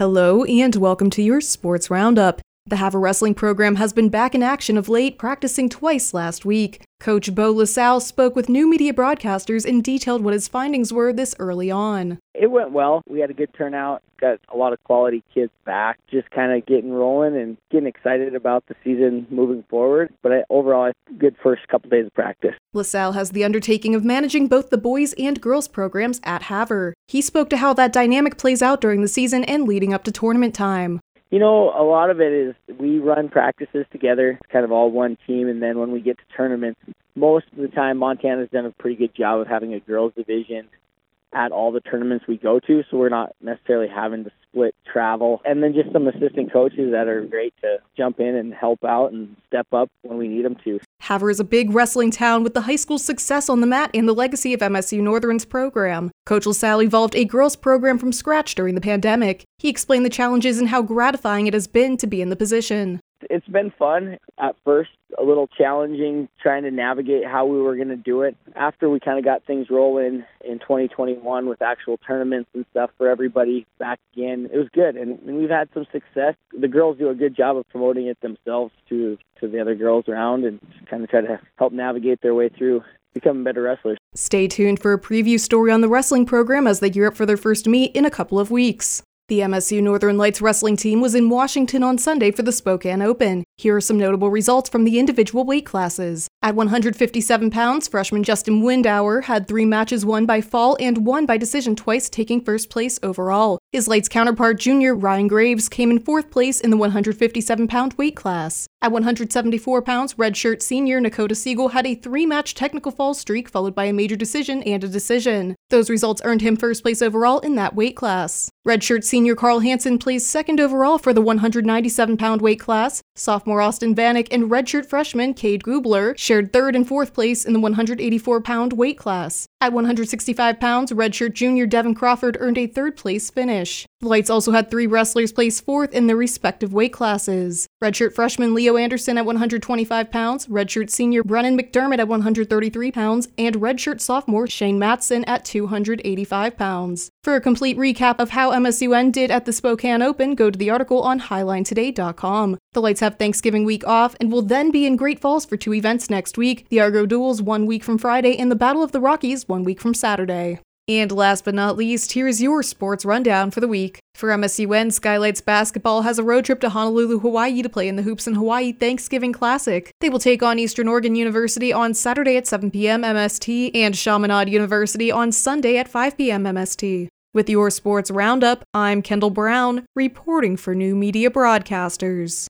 Hello, and welcome to your Sports Roundup. The Havre Wrestling program has been back in action of late, practicing twice last week. Coach Bo LaSalle spoke with new media broadcasters and detailed what his findings were this early on. It went well. We had a good turnout, got a lot of quality kids back, just kind of getting rolling and getting excited about the season moving forward. But overall, good first couple days of practice. LaSalle has the undertaking of managing both the boys and girls programs at Havre. He spoke to how that dynamic plays out during the season and leading up to tournament time. You know, a lot of it is we run practices together, kind of all one team, and then when we get to tournaments, most of the time Montana's done a pretty good job of having a girls division at all the tournaments we go to, so we're not necessarily having to split travel. And then just some assistant coaches that are great to jump in and help out and step up when we need them to. Havre is a big wrestling town with the high school success on the mat and the legacy of MSU Northern's program. Coach LaSalle evolved a girls program from scratch during the pandemic. He explained the challenges and how gratifying it has been to be in the position. It's been fun at first, a little challenging trying to navigate how we were going to do it. After we kind of got things rolling in 2021 with actual tournaments and stuff for everybody back again, it was good, and, and we've had some success. The girls do a good job of promoting it themselves to to the other girls around, and kind of try to help navigate their way through becoming better wrestlers. Stay tuned for a preview story on the wrestling program as they gear up for their first meet in a couple of weeks. The MSU Northern Lights wrestling team was in Washington on Sunday for the Spokane Open. Here are some notable results from the individual weight classes. At 157 pounds, freshman Justin Windauer had three matches won by fall and one by decision twice, taking first place overall. His Lights counterpart, junior Ryan Graves, came in fourth place in the 157 pound weight class. At 174 pounds, redshirt senior Nakota Siegel had a three match technical fall streak followed by a major decision and a decision. Those results earned him first place overall in that weight class. Redshirt senior Carl Hansen placed second overall for the 197 pound weight class. Sophomore Austin Vanek and redshirt freshman Cade Gubler shared third and fourth place in the 184 pound weight class. At 165 pounds, redshirt junior Devin Crawford earned a third place finish. The Lights also had three wrestlers place fourth in their respective weight classes. Redshirt freshman Leo Anderson at 125 pounds, redshirt senior Brennan McDermott at 133 pounds, and redshirt sophomore Shane Matson at 285 pounds. For a complete recap of how MSUN did at the Spokane Open, go to the article on HiLineToday.com. The Lights have Thanksgiving week off and will then be in Great Falls for two events next week the Argo Duals one week from Friday and the Battle of the Rockies one week from Saturday. And last but not least, here's your sports rundown for the week. For MSUN, Skylights Basketball has a road trip to Honolulu, Hawaii to play in the Hoops in Hawaii Thanksgiving Classic. They will take on Eastern Oregon University on Saturday at 7 p.m. MST and Chaminade University on Sunday at 5 p.m. MST. With your sports roundup, I'm Kendall Brown, reporting for New Media Broadcasters.